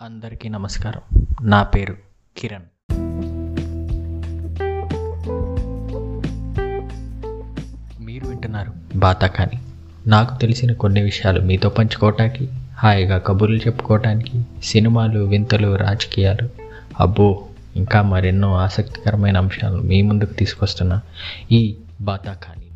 అందరికీ నమస్కారం. నా పేరు కిరణ్. మీరు వింటున్నారు బాతాకాని నాకు తెలిసిన కొన్ని విషయాలు మీతో పంచుకోవటానికి హాయిగా కబుర్లు చెప్పుకోవటానికి సినిమాలు వింతలు రాజకీయాలు. అబ్బో ఇంకా మరెన్నో ఆసక్తికరమైన అంశాలను మీ ముందుకు తీసుకొస్తున్న ఈ బాతాకాని